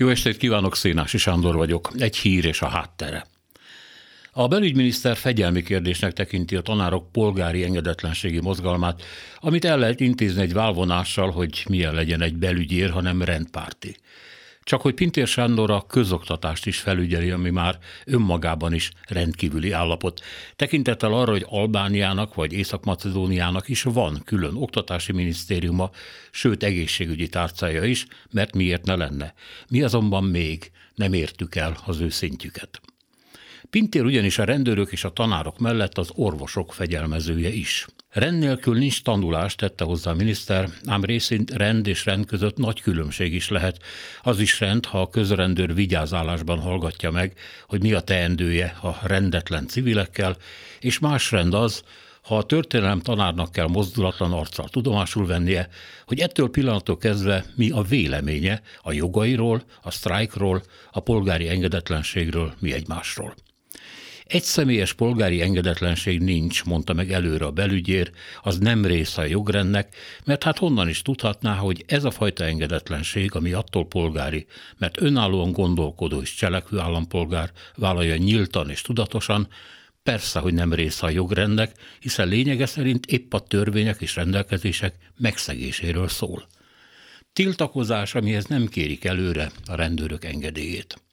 Jó estét kívánok, Szénási Sándor vagyok. Egy hír és a háttere. A belügyminiszter fegyelmi kérdésnek tekinti a tanárok polgári engedetlenségi mozgalmát, amit el lehet intézni egy válvonással, hogy milyen legyen egy belügyér, hanem rendpárti. Csak hogy Pintér Sándor a közoktatást is felügyeli, ami már önmagában is rendkívüli állapot. Tekintettel arra, hogy Albániának vagy Észak-Macedóniának is van külön oktatási minisztériuma, sőt egészségügyi tárcája is, mert miért ne lenne. Mi azonban még nem értük el az ő szintjüket. Pintér ugyanis a rendőrök és a tanárok mellett az orvosok fegyelmezője is. Rend nélkül nincs tanulás, tette hozzá a miniszter, ám részint rend és rend között nagy különbség is lehet. Az is rend, ha a közrendőr vigyázálásban hallgatja meg, hogy mi a teendője a rendetlen civilekkel, és más rend az, ha a történelem tanárnak kell mozdulatlan arccal tudomásul vennie, hogy ettől pillanattól kezdve mi a véleménye a jogairól, a sztrájkról, a polgári engedetlenségről, mi egymásról. Egy személyes polgári engedetlenség nincs, mondta meg előre a belügyér, az nem része a jogrendnek, mert hát honnan is tudhatná, hogy ez a fajta engedetlenség, ami attól polgári, mert önállóan gondolkodó és cselekvő állampolgár vállalja nyíltan és tudatosan, persze, hogy nem része a jogrendnek, hiszen lényege szerint épp a törvények és rendelkezések megszegéséről szól. Tiltakozás, amihez nem kérik előre a rendőrök engedélyét.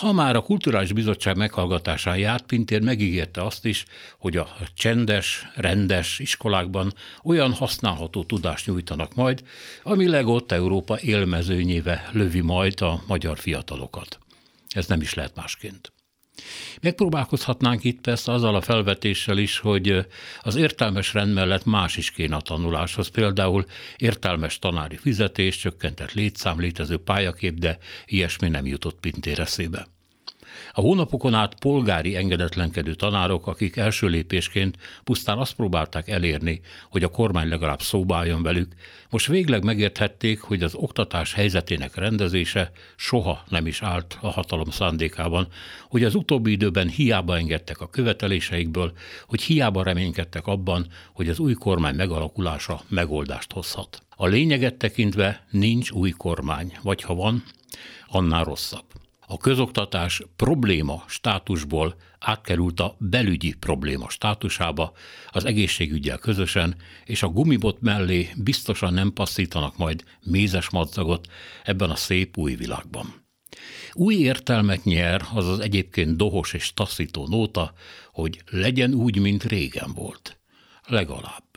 Ha már a Kulturális Bizottság meghallgatásán járt, Pintér megígérte azt is, hogy a csendes, rendes iskolákban olyan használható tudást nyújtanak majd, ami legott Európa élmezőnyéve lövi majd a magyar fiatalokat. Ez nem is lehet másként. Megpróbálkozhatnánk itt persze azzal a felvetéssel is, hogy az értelmes rend mellett más is kéne a tanuláshoz, például értelmes tanári fizetés, csökkentett létszám, létező pályakép, de ilyesmi nem jutott Pintér eszébe. A hónapokon át polgári engedetlenkedő tanárok, akik első lépésként pusztán azt próbálták elérni, hogy a kormány legalább szóba álljon velük, most végleg megérthették, hogy az oktatás helyzetének rendezése soha nem is állt a hatalom szándékában, hogy az utóbbi időben hiába engedtek a követeléseikből, hogy hiába reménykedtek abban, hogy az új kormány megalakulása megoldást hozhat. A lényeget tekintve nincs új kormány, vagy ha van, annál rosszabb a közoktatás probléma státusból átkerült a belügyi probléma státusába, az egészségügyel közösen, és a gumibot mellé biztosan nem passzítanak majd mézes madzagot ebben a szép új világban. Új értelmet nyer az az egyébként dohos és taszító nóta, hogy legyen úgy, mint régen volt. Legalább.